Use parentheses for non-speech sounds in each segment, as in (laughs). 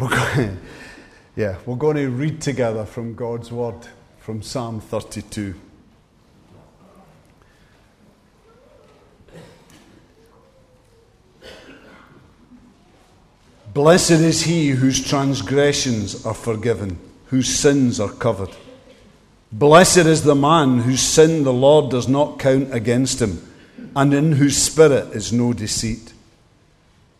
we're going, yeah, we're going to read together from God's Word from Psalm 32. Blessed is he whose transgressions are forgiven, whose sins are covered. Blessed is the man whose sin the Lord does not count against him, and in whose spirit is no deceit.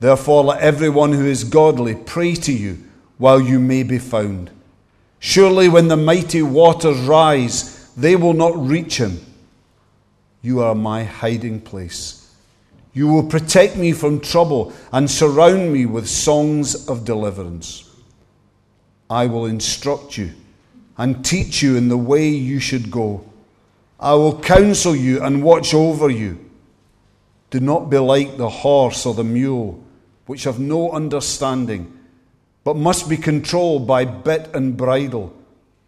Therefore, let everyone who is godly pray to you while you may be found. Surely, when the mighty waters rise, they will not reach him. You are my hiding place. You will protect me from trouble and surround me with songs of deliverance. I will instruct you and teach you in the way you should go. I will counsel you and watch over you. Do not be like the horse or the mule, which have no understanding, but must be controlled by bit and bridle,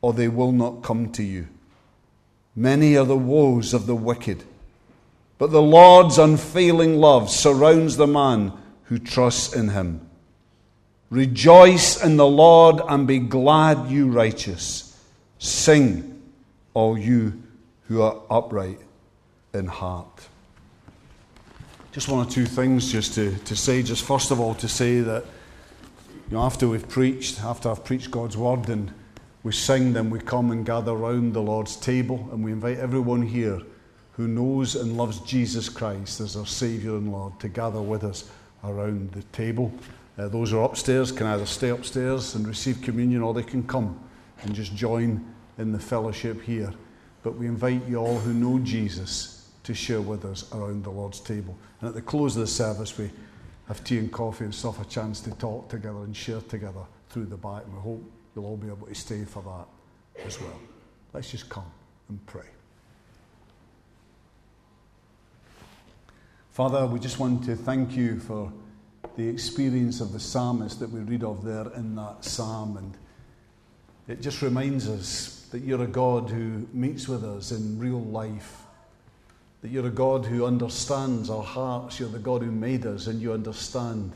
or they will not come to you. Many are the woes of the wicked but the Lord's unfailing love surrounds the man who trusts in him. Rejoice in the Lord and be glad, you righteous. Sing, all you who are upright in heart. Just one or two things just to, to say. Just first of all, to say that you know, after we've preached, after I've preached God's word and we sing, then we come and gather around the Lord's table and we invite everyone here who knows and loves Jesus Christ as our Saviour and Lord to gather with us around the table. Uh, those who are upstairs can either stay upstairs and receive communion or they can come and just join in the fellowship here. But we invite you all who know Jesus to share with us around the Lord's table. And at the close of the service, we have tea and coffee and stuff, a chance to talk together and share together through the back. And we hope you'll all be able to stay for that as well. Let's just come and pray. Father, we just want to thank you for the experience of the psalmist that we read of there in that psalm. And it just reminds us that you're a God who meets with us in real life, that you're a God who understands our hearts, you're the God who made us, and you understand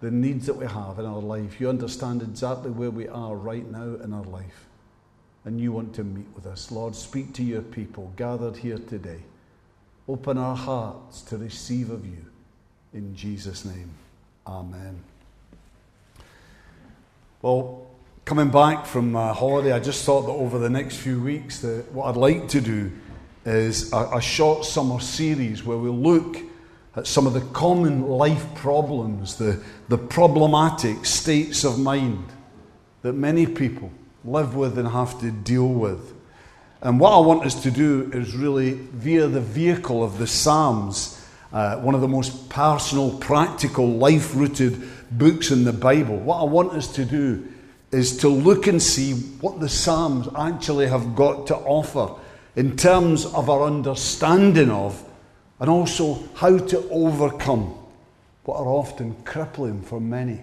the needs that we have in our life. You understand exactly where we are right now in our life. And you want to meet with us. Lord, speak to your people gathered here today. Open our hearts to receive of you. In Jesus' name, Amen. Well, coming back from my holiday, I just thought that over the next few weeks, that what I'd like to do is a, a short summer series where we look at some of the common life problems, the, the problematic states of mind that many people live with and have to deal with. And what I want us to do is really, via the vehicle of the Psalms, uh, one of the most personal, practical, life rooted books in the Bible, what I want us to do is to look and see what the Psalms actually have got to offer in terms of our understanding of and also how to overcome what are often crippling for many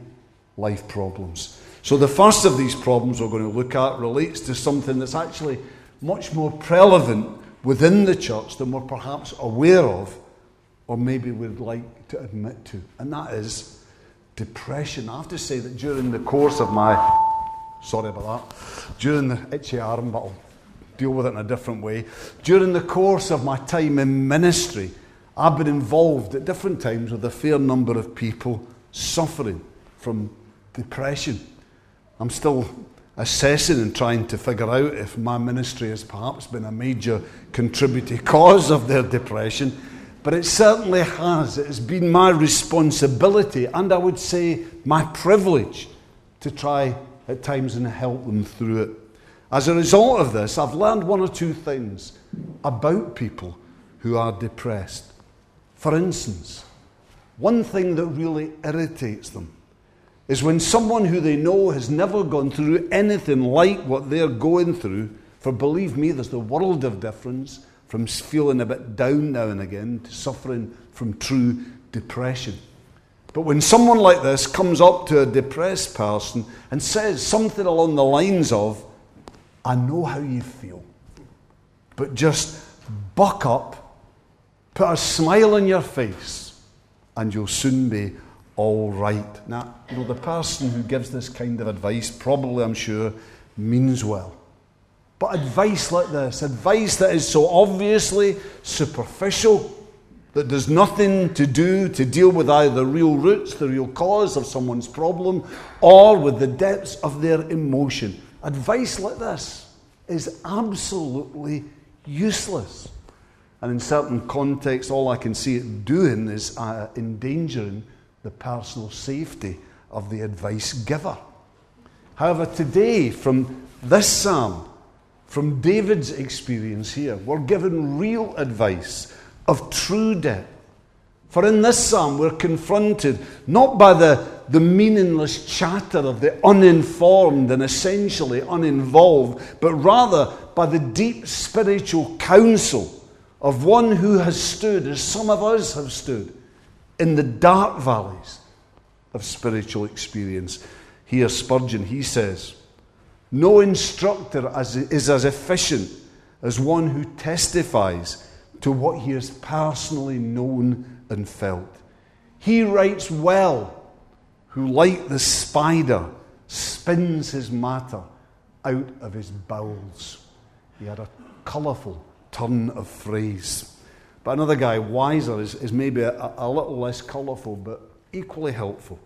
life problems. So, the first of these problems we're going to look at relates to something that's actually much more prevalent within the church than we're perhaps aware of or maybe we'd like to admit to. And that is depression. I have to say that during the course of my, sorry about that, during the itchy arm, but I'll deal with it in a different way. During the course of my time in ministry, I've been involved at different times with a fair number of people suffering from depression. I'm still assessing and trying to figure out if my ministry has perhaps been a major contributing (laughs) cause of their depression. But it certainly has. It has been my responsibility and I would say my privilege to try at times and help them through it. As a result of this, I've learned one or two things about people who are depressed. For instance, one thing that really irritates them is when someone who they know has never gone through anything like what they're going through, for believe me, there's a world of difference from feeling a bit down now and again to suffering from true depression. But when someone like this comes up to a depressed person and says something along the lines of, I know how you feel, but just buck up, put a smile on your face, and you'll soon be all right. Now, you know, the person who gives this kind of advice probably, I'm sure, means well. But advice like this, advice that is so obviously superficial, that does nothing to do to deal with either the real roots, the real cause of someone's problem, or with the depths of their emotion. Advice like this is absolutely useless. And in certain contexts, all I can see it doing is uh, endangering the personal safety of the advice giver. However, today, from this psalm, from David's experience here, we're given real advice of true depth. For in this psalm, we're confronted not by the, the meaningless chatter of the uninformed and essentially uninvolved, but rather by the deep spiritual counsel of one who has stood, as some of us have stood, in the dark valleys of spiritual experience. Here, Spurgeon, he says, No instructor is as efficient as one who testifies to what he has personally known and felt. He writes well, who, like the spider, spins his matter out of his bowels. He had a colourful turn of phrase. But another guy, Weiser, is, is maybe a, a little less colourful, but equally helpful.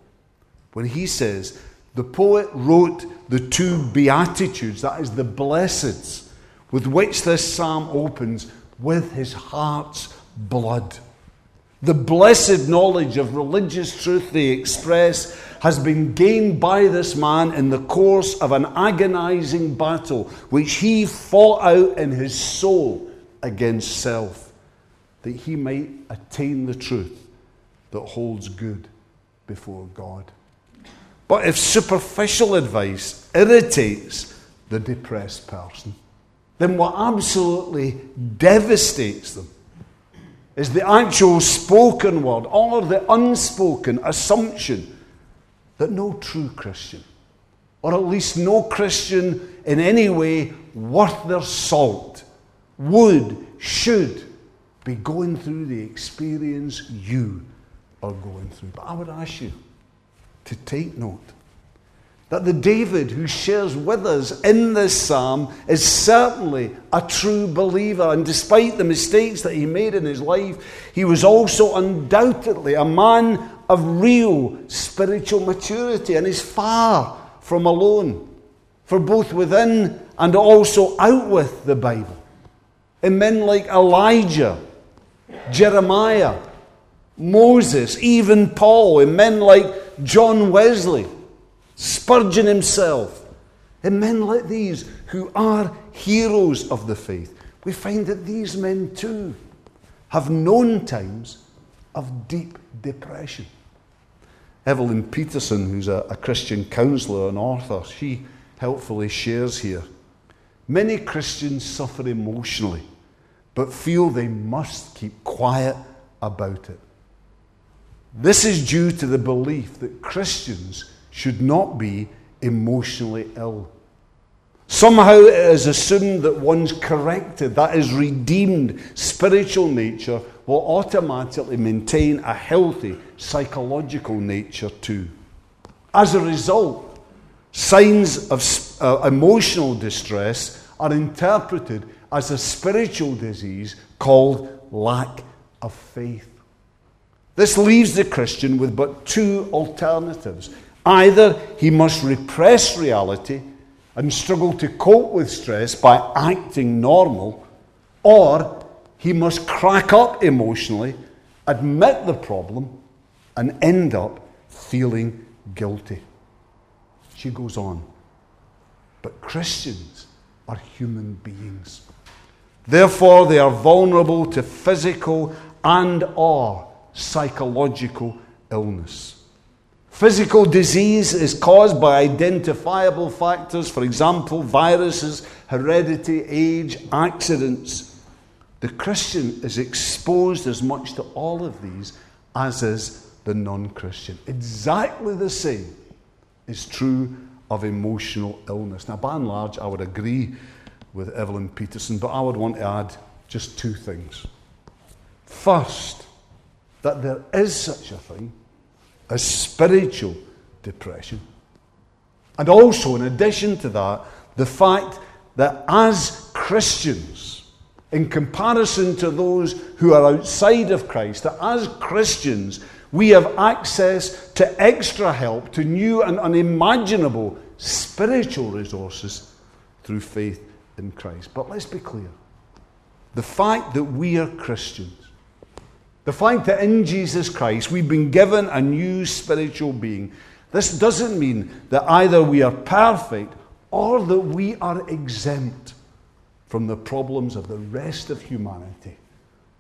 When he says, the poet wrote the two Beatitudes, that is, the blesseds, with which this psalm opens with his heart's blood. The blessed knowledge of religious truth they express has been gained by this man in the course of an agonizing battle which he fought out in his soul against self, that he might attain the truth that holds good before God. But if superficial advice irritates the depressed person, then what absolutely devastates them is the actual spoken word or the unspoken assumption that no true Christian, or at least no Christian in any way worth their salt, would, should be going through the experience you are going through. But I would ask you to take note that the David who shares with us in this psalm is certainly a true believer. And despite the mistakes that he made in his life, he was also undoubtedly a man of real spiritual maturity and is far from alone, for both within and also out with the Bible. In men like Elijah, Jeremiah, Moses, even Paul, in men like John Wesley Spurgeon himself, and men like these who are heroes of the faith, we find that these men too have known times of deep depression. Evelyn Peterson, who's a, a Christian counselor and author, she helpfully shares here. Many Christians suffer emotionally, but feel they must keep quiet about it. This is due to the belief that Christians should not be emotionally ill. Somehow it is assumed that one's corrected, that is, redeemed spiritual nature will automatically maintain a healthy psychological nature too. As a result, signs of uh, emotional distress are interpreted as a spiritual disease called lack of faith. This leaves the Christian with but two alternatives Either he must repress reality and struggle to cope with stress by acting normal, or he must crack up emotionally, admit the problem, and end up feeling guilty. She goes on. But Christians are human beings. Therefore, they are vulnerable to physical and or psychological illness. Physical disease is caused by identifiable factors, for example, viruses, heredity, age, accidents. The Christian is exposed as much to all of these as is the non Christian. Exactly the same is true of emotional illness. Now, by and large, I would agree with Evelyn Peterson, but I would want to add just two things. First, that there is such a thing as spiritual depression. And also, in addition to that, the fact that as Christians, in comparison to those who are outside of Christ, that as Christians, we have access to extra help, to new and unimaginable spiritual resources through faith in Christ. But let's be clear the fact that we are Christians, the fact that in Jesus Christ we've been given a new spiritual being, this doesn't mean that either we are perfect or that we are exempt from the problems of the rest of humanity,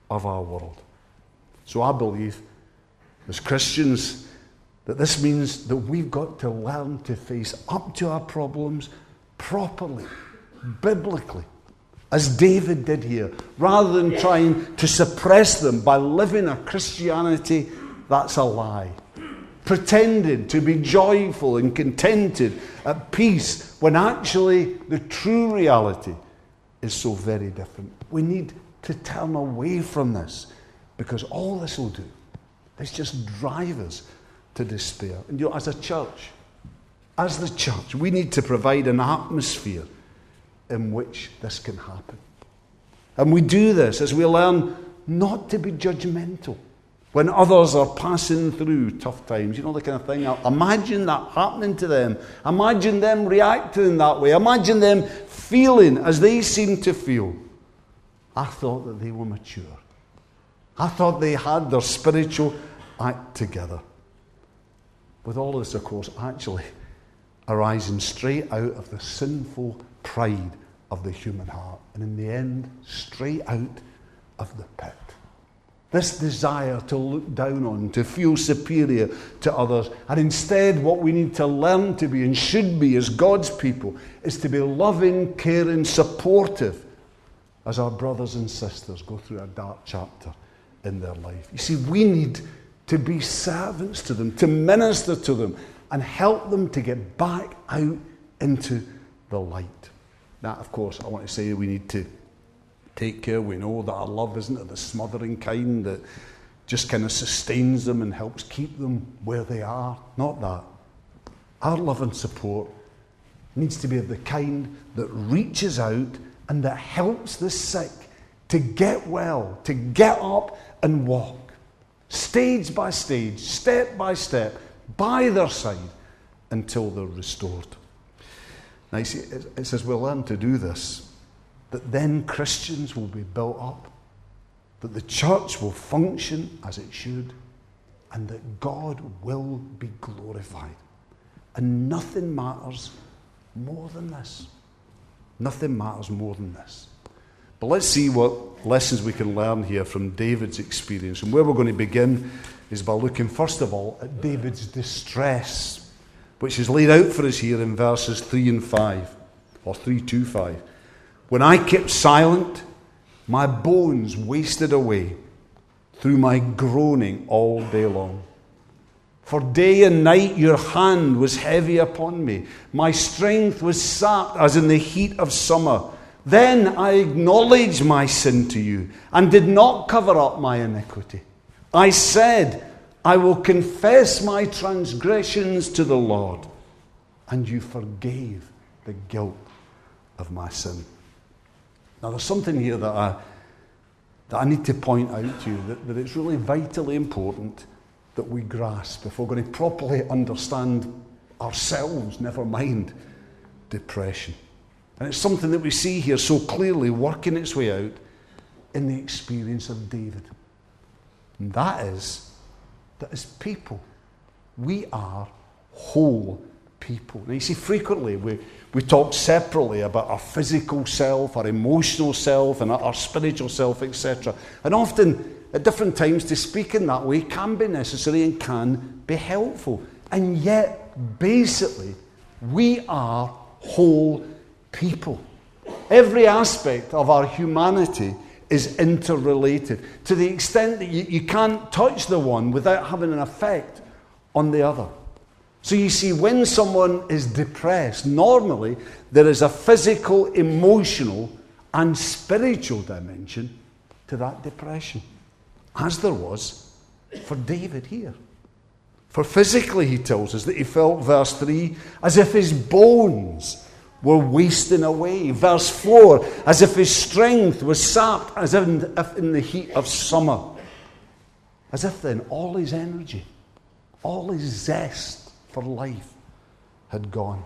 of our world. So I believe, as Christians, that this means that we've got to learn to face up to our problems properly, biblically, as David did here, rather than trying to suppress them by living a Christianity that's a lie. Pretending to be joyful and contented, at peace, when actually the true reality is so very different. We need to turn away from this because all this will do is just drive us to despair. And you know, as a church, as the church, we need to provide an atmosphere in which this can happen. And we do this as we learn not to be judgmental when others are passing through tough times. You know, the kind of thing. Imagine that happening to them. Imagine them reacting that way. Imagine them feeling as they seem to feel. I thought that they were mature. I thought they had their spiritual act together. With all this, of course, actually arising straight out of the sinful pride of the human heart, and in the end, straight out of the pit. This desire to look down on, to feel superior to others. And instead, what we need to learn to be and should be as God's people is to be loving, caring, supportive as our brothers and sisters go through a dark chapter in their life. You see, we need to be servants to them, to minister to them, and help them to get back out into the light. That, of course, I want to say we need to take care. We know that our love isn't of the smothering kind that just kind of sustains them and helps keep them where they are. Not that. Our love and support needs to be of the kind that reaches out and that helps the sick to get well, to get up and walk, stage by stage, step by step, by their side until they're restored. Now, you see, it says we'll learn to do this, that then Christians will be built up, that the church will function as it should, and that God will be glorified. And nothing matters more than this. Nothing matters more than this. But let's see what lessons we can learn here from David's experience. And where we're going to begin is by looking, first of all, at David's distress which is laid out for us here in verses 3 and 5, or 3 to 5. When I kept silent, my bones wasted away through my groaning all day long. For day and night your hand was heavy upon me. My strength was sapped as in the heat of summer. Then I acknowledged my sin to you and did not cover up my iniquity. I said, I will confess my transgressions to the Lord, and you forgave the guilt of my sin. Now, there's something here that I, that I need to point out to you that, that it's really vitally important that we grasp if we're going to properly understand ourselves, never mind depression. And it's something that we see here so clearly working its way out in the experience of David. And that is that as people, we are whole people. Now, you see, frequently we, we talk separately about our physical self, our emotional self, and our spiritual self, etc. And often, at different times, to speak in that way can be necessary and can be helpful. And yet, basically, we are whole people. Every aspect of our humanity is interrelated to the extent that you, you can't touch the one without having an effect on the other. So you see, when someone is depressed, normally there is a physical, emotional, and spiritual dimension to that depression, as there was for David here. For physically, he tells us that he felt, verse 3, as if his bones were wasting away. Verse 4, as if his strength was sapped, as if in the heat of summer. As if then all his energy, all his zest for life had gone.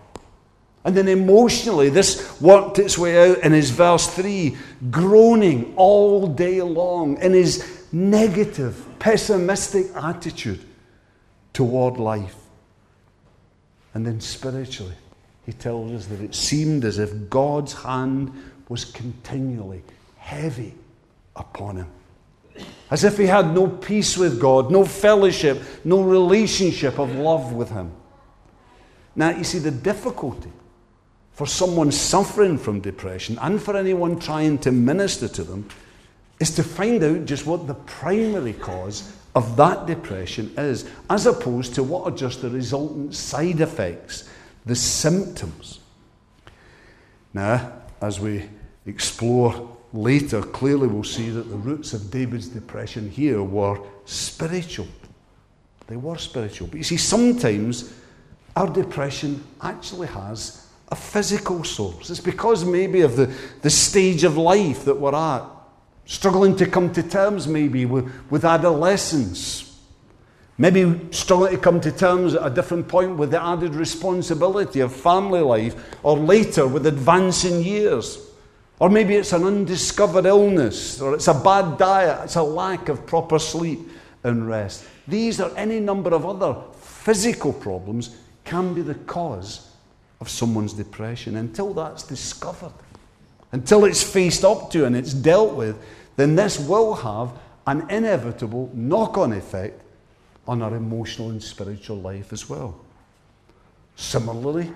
And then emotionally, this worked its way out in his verse 3, groaning all day long in his negative, pessimistic attitude toward life. And then spiritually, he tells us that it seemed as if God's hand was continually heavy upon him. As if he had no peace with God, no fellowship, no relationship of love with him. Now, you see, the difficulty for someone suffering from depression and for anyone trying to minister to them is to find out just what the primary cause of that depression is, as opposed to what are just the resultant side effects the symptoms. Now, as we explore later, clearly we'll see that the roots of David's depression here were spiritual. They were spiritual. But you see, sometimes our depression actually has a physical source. It's because maybe of the, the stage of life that we're at, struggling to come to terms maybe with, with adolescence, Maybe struggling to come to terms at a different point with the added responsibility of family life, or later with advancing years. Or maybe it's an undiscovered illness, or it's a bad diet, it's a lack of proper sleep and rest. These or any number of other physical problems can be the cause of someone's depression. Until that's discovered, until it's faced up to and it's dealt with, then this will have an inevitable knock on effect on our emotional and spiritual life as well. Similarly,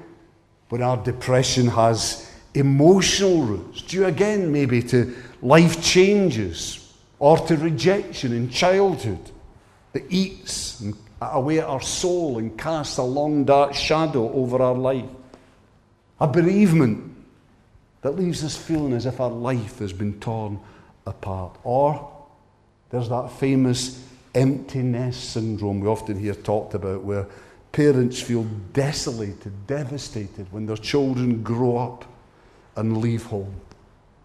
when our depression has emotional roots, due again maybe to life changes or to rejection in childhood that eats away at our soul and casts a long dark shadow over our life. A bereavement that leaves us feeling as if our life has been torn apart. Or there's that famous empty nest syndrome we often hear talked about, where parents feel desolated, devastated when their children grow up and leave home.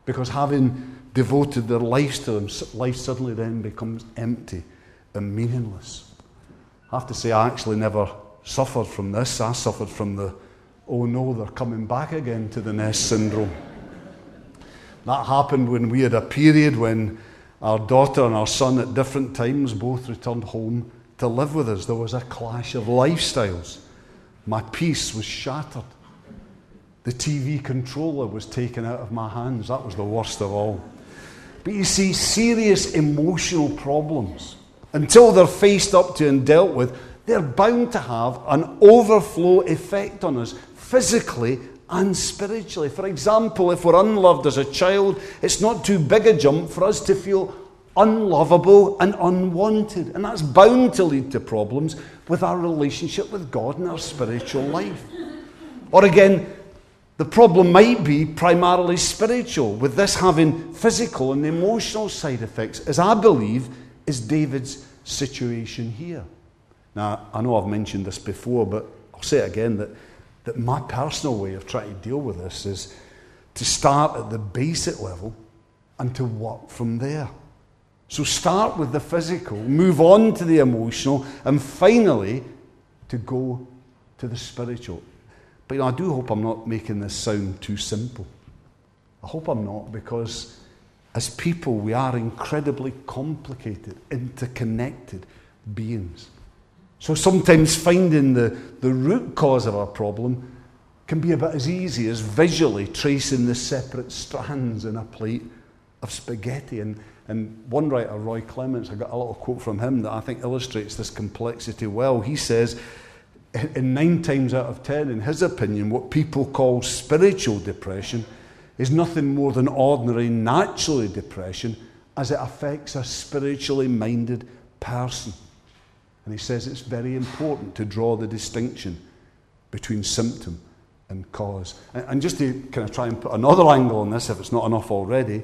Because having devoted their lives to them, life suddenly then becomes empty and meaningless. I have to say, I actually never suffered from this. I suffered from the, oh no, they're coming back again to the nest syndrome. That happened when we had a period when our daughter and our son at different times both returned home to live with us. There was a clash of lifestyles. My peace was shattered. The TV controller was taken out of my hands. That was the worst of all. But you see, serious emotional problems, until they're faced up to and dealt with, they're bound to have an overflow effect on us physically and spiritually. For example, if we're unloved as a child, it's not too big a jump for us to feel unlovable and unwanted. And that's bound to lead to problems with our relationship with God and our spiritual life. Or again, the problem might be primarily spiritual, with this having physical and emotional side effects, as I believe is David's situation here. Now, I know I've mentioned this before, but I'll say it again that that my personal way of trying to deal with this is to start at the basic level and to work from there. So start with the physical, move on to the emotional, and finally to go to the spiritual. But you know, I do hope I'm not making this sound too simple. I hope I'm not because as people, we are incredibly complicated, interconnected beings. So sometimes finding the, the root cause of our problem can be about as easy as visually tracing the separate strands in a plate of spaghetti. And, and one writer, Roy Clements, I got a little quote from him that I think illustrates this complexity well. He says, in nine times out of ten, in his opinion, what people call spiritual depression is nothing more than ordinary, naturally depression as it affects a spiritually minded person. And he says it's very important to draw the distinction between symptom and cause. And just to kind of try and put another angle on this, if it's not enough already,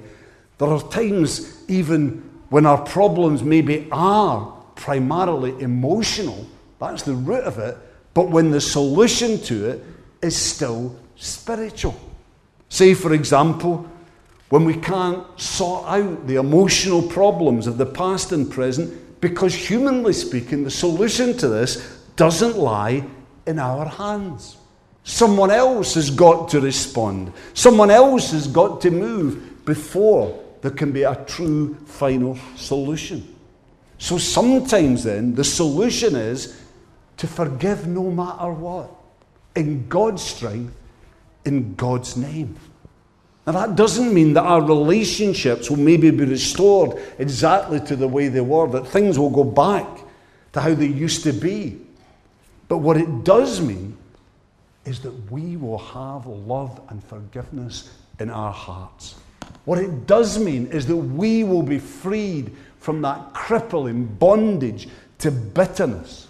there are times even when our problems maybe are primarily emotional, that's the root of it, but when the solution to it is still spiritual. Say, for example, when we can't sort out the emotional problems of the past and present, because humanly speaking, the solution to this doesn't lie in our hands. Someone else has got to respond. Someone else has got to move before there can be a true final solution. So sometimes then the solution is to forgive no matter what, in God's strength, in God's name. Now, that doesn't mean that our relationships will maybe be restored exactly to the way they were, that things will go back to how they used to be. But what it does mean is that we will have love and forgiveness in our hearts. What it does mean is that we will be freed from that crippling bondage to bitterness.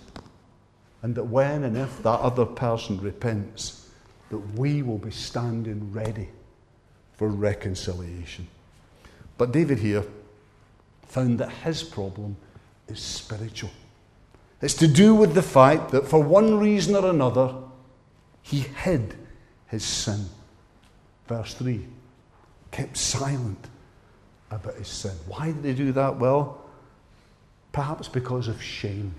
And that when and if that other person repents, that we will be standing ready for reconciliation. But David here found that his problem is spiritual. It's to do with the fact that for one reason or another, he hid his sin. Verse 3 kept silent about his sin. Why did he do that? Well, perhaps because of shame,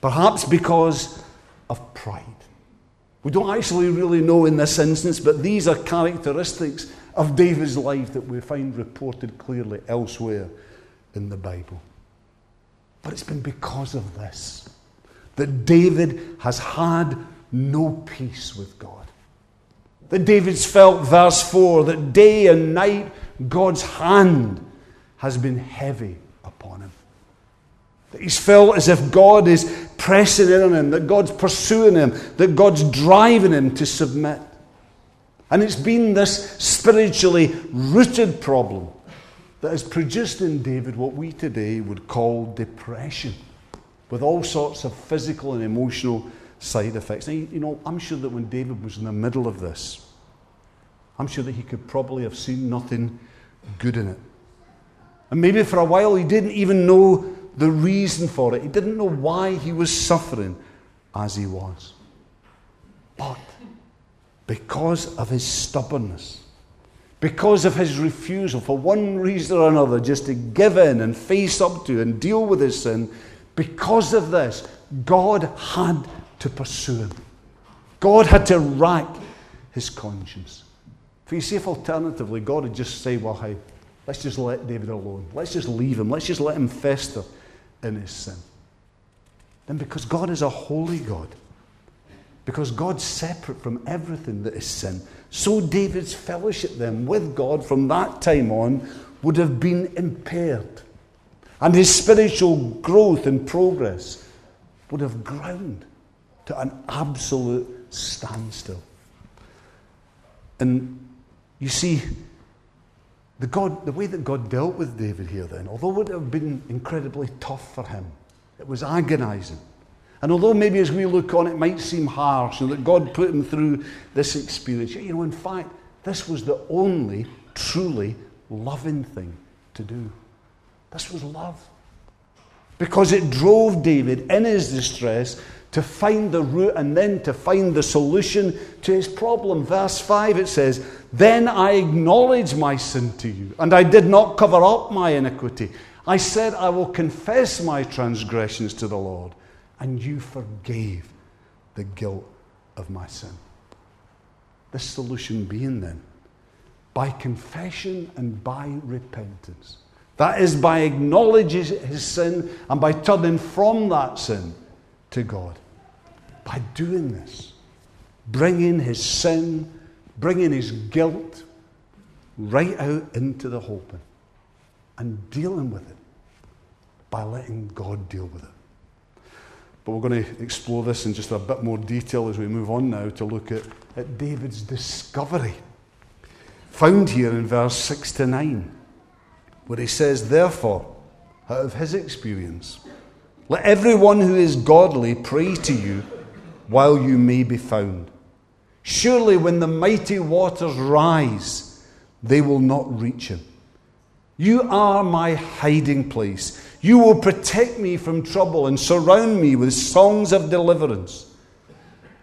perhaps because of pride. We don't actually really know in this instance, but these are characteristics of David's life that we find reported clearly elsewhere in the Bible. But it's been because of this that David has had no peace with God. That David's felt, verse 4, that day and night God's hand has been heavy upon him. That he's felt as if God is pressing in on him, that God's pursuing him, that God's driving him to submit. And it's been this spiritually rooted problem that has produced in David what we today would call depression, with all sorts of physical and emotional side effects. Now, you know, I'm sure that when David was in the middle of this, I'm sure that he could probably have seen nothing good in it. And maybe for a while he didn't even know the reason for it. He didn't know why he was suffering as he was. But because of his stubbornness, because of his refusal, for one reason or another, just to give in and face up to and deal with his sin, because of this, God had to pursue him. God had to rack his conscience. For you see, if alternatively God had just say, well, hey, let's just let David alone. Let's just leave him. Let's just let him fester in his sin. Then because God is a holy God, because God's separate from everything that is sin, so David's fellowship then with God from that time on would have been impaired. And his spiritual growth and progress would have ground to an absolute standstill. And you see, the, God, the way that God dealt with David here, then, although it would have been incredibly tough for him, it was agonizing. And although maybe as we look on it might seem harsh and that God put him through this experience, you know, in fact, this was the only truly loving thing to do. This was love. Because it drove David in his distress to find the root and then to find the solution to his problem. Verse 5 it says, Then I acknowledged my sin to you, and I did not cover up my iniquity. I said, I will confess my transgressions to the Lord, and you forgave the guilt of my sin. The solution being then, by confession and by repentance. That is by acknowledging his sin and by turning from that sin to God. By doing this, bringing his sin, bringing his guilt right out into the open and dealing with it by letting God deal with it. But we're going to explore this in just a bit more detail as we move on now to look at, at David's discovery. Found here in verse 6 to 9, where he says, Therefore, out of his experience, let everyone who is godly pray to you while you may be found. Surely, when the mighty waters rise, they will not reach him. You are my hiding place. You will protect me from trouble and surround me with songs of deliverance.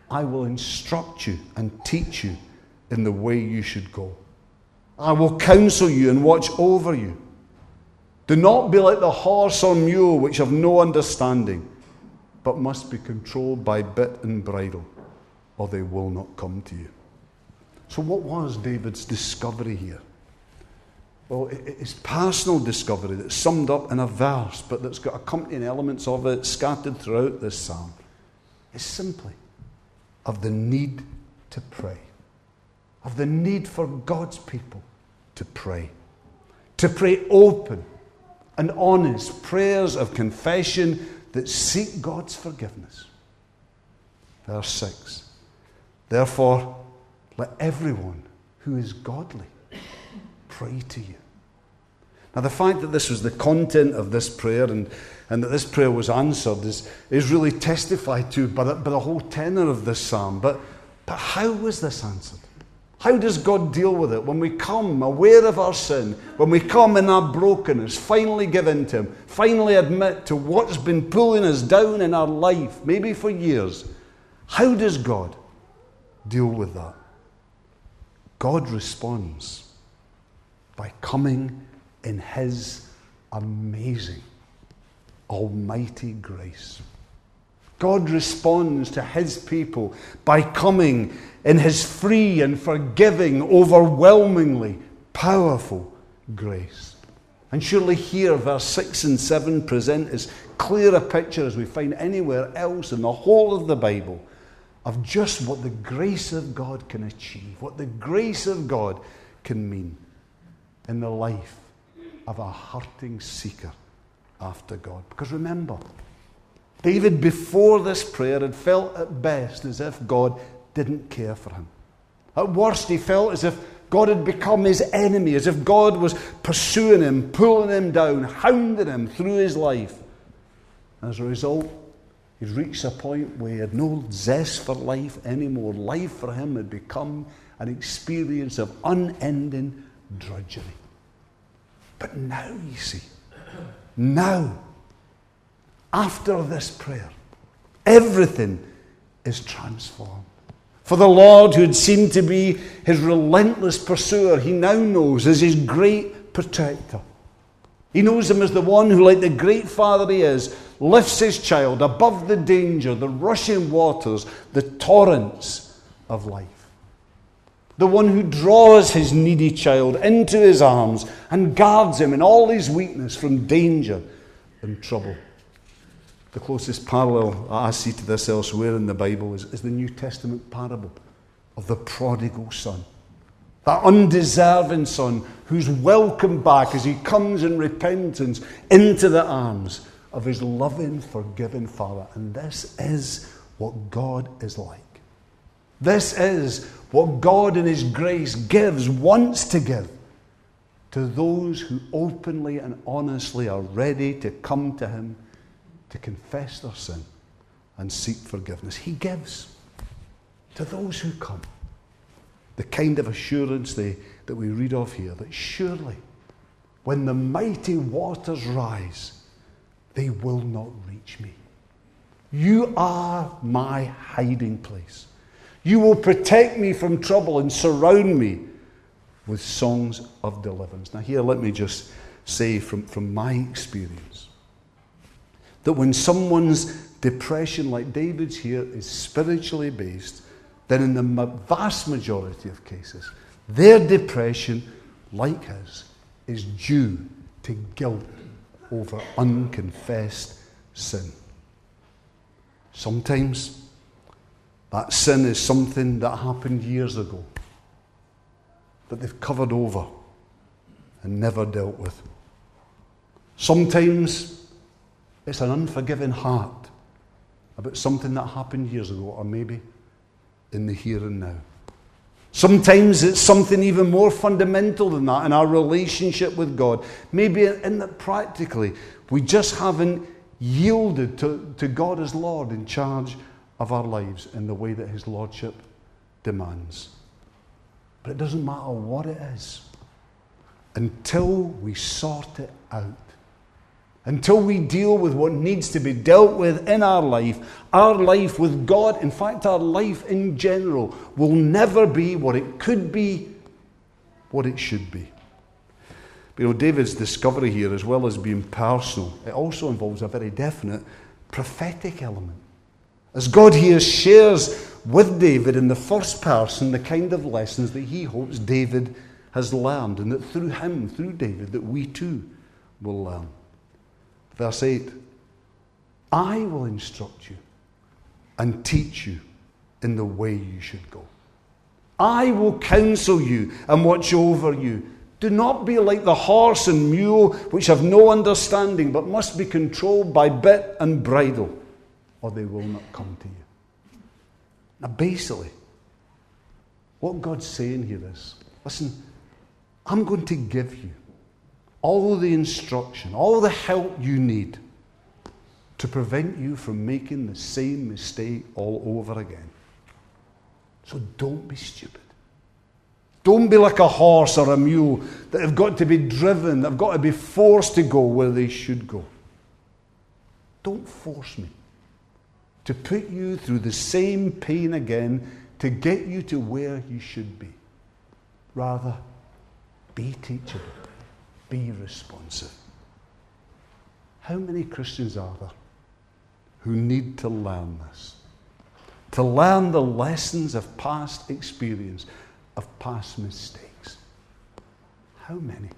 I will instruct you and teach you in the way you should go. I will counsel you and watch over you. Do not be like the horse or mule, which have no understanding, but must be controlled by bit and bridle, or they will not come to you. So, what was David's discovery here? Well, it's personal discovery that's summed up in a verse, but that's got accompanying elements of it scattered throughout this psalm. It's simply of the need to pray, of the need for God's people to pray, to pray open and honest prayers of confession that seek God's forgiveness. Verse 6 Therefore, let everyone who is godly pray to you. Now, the fact that this was the content of this prayer and, and that this prayer was answered is, is really testified to by the, by the whole tenor of this psalm. But, but how was this answered? How does God deal with it? When we come aware of our sin, when we come in our brokenness, finally give in to Him, finally admit to what's been pulling us down in our life, maybe for years, how does God deal with that? God responds by coming in His amazing, almighty grace. God responds to His people by coming in His free and forgiving, overwhelmingly powerful grace. And surely here, verse 6 and 7 present as clear a picture as we find anywhere else in the whole of the Bible of just what the grace of God can achieve, what the grace of God can mean in the life of a hurting seeker after God. Because remember, David, before this prayer, had felt at best as if God didn't care for him. At worst, he felt as if God had become his enemy, as if God was pursuing him, pulling him down, hounding him through his life. As a result, he'd reached a point where he had no zest for life anymore. Life for him had become an experience of unending drudgery. But now, you see, now, after this prayer, everything is transformed. For the Lord, who had seemed to be his relentless pursuer, he now knows as his great protector. He knows him as the one who, like the great father he is, lifts his child above the danger, the rushing waters, the torrents of life the one who draws his needy child into his arms and guards him in all his weakness from danger and trouble. The closest parallel I see to this elsewhere in the Bible is, is the New Testament parable of the prodigal son. That undeserving son who's welcomed back as he comes in repentance into the arms of his loving, forgiving father. And this is what God is like. This is what God in His grace gives, wants to give to those who openly and honestly are ready to come to Him to confess their sin and seek forgiveness. He gives to those who come the kind of assurance they, that we read of here that surely when the mighty waters rise, they will not reach me. You are my hiding place. You will protect me from trouble and surround me with songs of deliverance. Now, here, let me just say from, from my experience that when someone's depression, like David's here, is spiritually based, then in the vast majority of cases, their depression, like his, is due to guilt over unconfessed sin. Sometimes that sin is something that happened years ago that they've covered over and never dealt with. Sometimes it's an unforgiving heart about something that happened years ago, or maybe in the here and now. Sometimes it's something even more fundamental than that in our relationship with God. Maybe in that practically we just haven't yielded to, to God as Lord in charge of our lives in the way that His Lordship demands. But it doesn't matter what it is until we sort it out. Until we deal with what needs to be dealt with in our life, our life with God, in fact, our life in general, will never be what it could be, what it should be. But, you know, David's discovery here, as well as being personal, it also involves a very definite prophetic element. As God here shares with David in the first person the kind of lessons that he hopes David has learned, and that through him, through David, that we too will learn. Verse 8 I will instruct you and teach you in the way you should go. I will counsel you and watch over you. Do not be like the horse and mule, which have no understanding, but must be controlled by bit and bridle, or they will not come to you. Now, basically, what God's saying here is listen, I'm going to give you all the instruction, all the help you need to prevent you from making the same mistake all over again. So don't be stupid. Don't be like a horse or a mule that have got to be driven, that have got to be forced to go where they should go. Don't force me to put you through the same pain again to get you to where you should be. Rather, be teachable. Be responsive. How many Christians are there who need to learn this? To learn the lessons of past experience, of past mistakes. How many?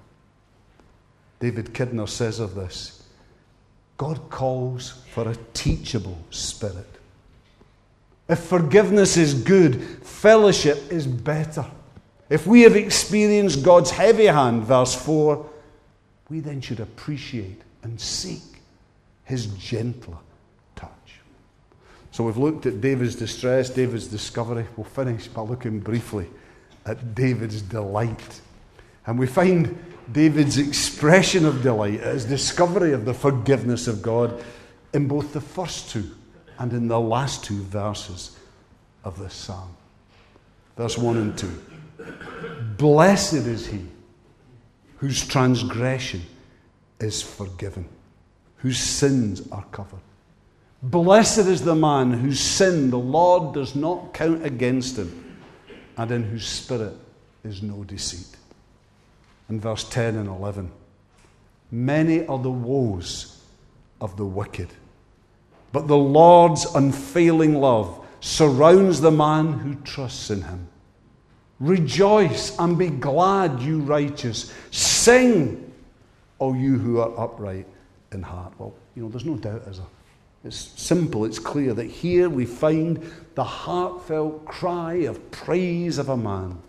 David Kidner says of this God calls for a teachable spirit. If forgiveness is good, fellowship is better. If we have experienced God's heavy hand, verse 4, we then should appreciate and seek his gentler touch. So we've looked at David's distress, David's discovery. We'll finish by looking briefly at David's delight. And we find David's expression of delight his discovery of the forgiveness of God in both the first two and in the last two verses of this psalm. Verse 1 and 2. Blessed is he whose transgression is forgiven, whose sins are covered. Blessed is the man whose sin the Lord does not count against him, and in whose spirit is no deceit. In verse 10 and 11, many are the woes of the wicked, but the Lord's unfailing love surrounds the man who trusts in him. Rejoice and be glad, you righteous. Sing, O you who are upright in heart. Well, you know, there's no doubt, is there? It's simple, it's clear that here we find the heartfelt cry of praise of a man,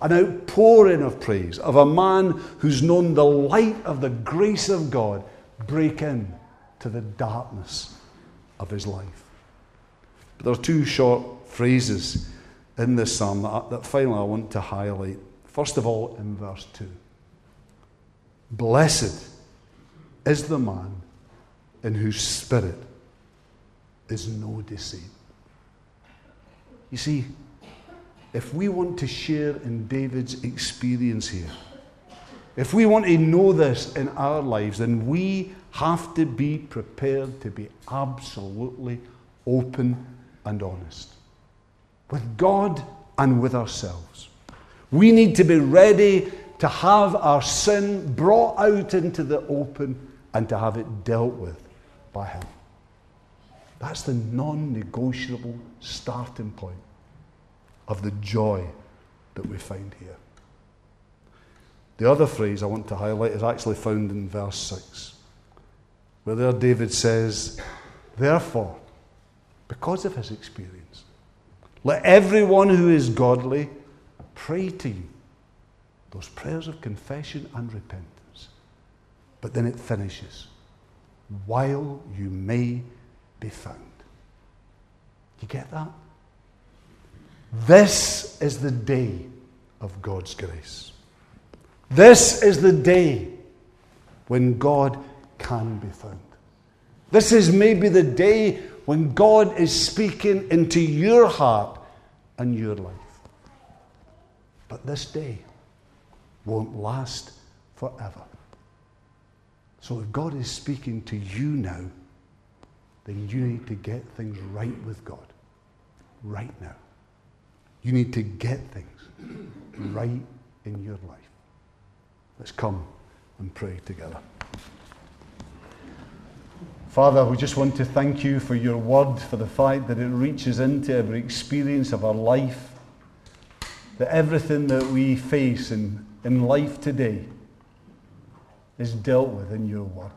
an outpouring of praise of a man who's known the light of the grace of God break in to the darkness of his life. But there are two short phrases in this psalm that, that finally I want to highlight. First of all, in verse 2 Blessed is the man in whose spirit is no deceit. You see, if we want to share in David's experience here, if we want to know this in our lives, then we have to be prepared to be absolutely open and honest with God and with ourselves. We need to be ready to have our sin brought out into the open and to have it dealt with by Him. That's the non negotiable starting point of the joy that we find here. The other phrase I want to highlight is actually found in verse 6, where there David says, Therefore, because of his experience, let everyone who is godly pray to you. Those prayers of confession and repentance. But then it finishes while you may be found. You get that? This is the day of God's grace. This is the day when God can be found. This is maybe the day when God is speaking into your heart and your life. But this day won't last forever. So if God is speaking to you now, then you need to get things right with God right now. You need to get things right in your life. Let's come and pray together. Father, we just want to thank you for your word, for the fact that it reaches into every experience of our life, that everything that we face in, in life today is dealt with in your word.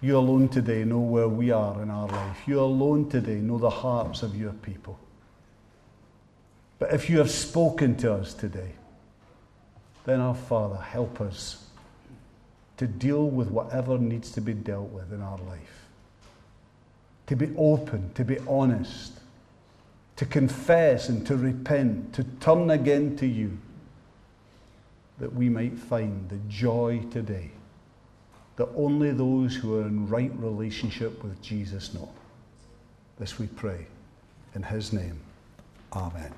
You alone today know where we are in our life. You alone today know the hearts of your people. But if you have spoken to us today, then our Father, help us to deal with whatever needs to be dealt with in our life. To be open, to be honest, to confess and to repent, to turn again to you, that we might find the joy today that only those who are in right relationship with Jesus know. This we pray. In his name, Amen.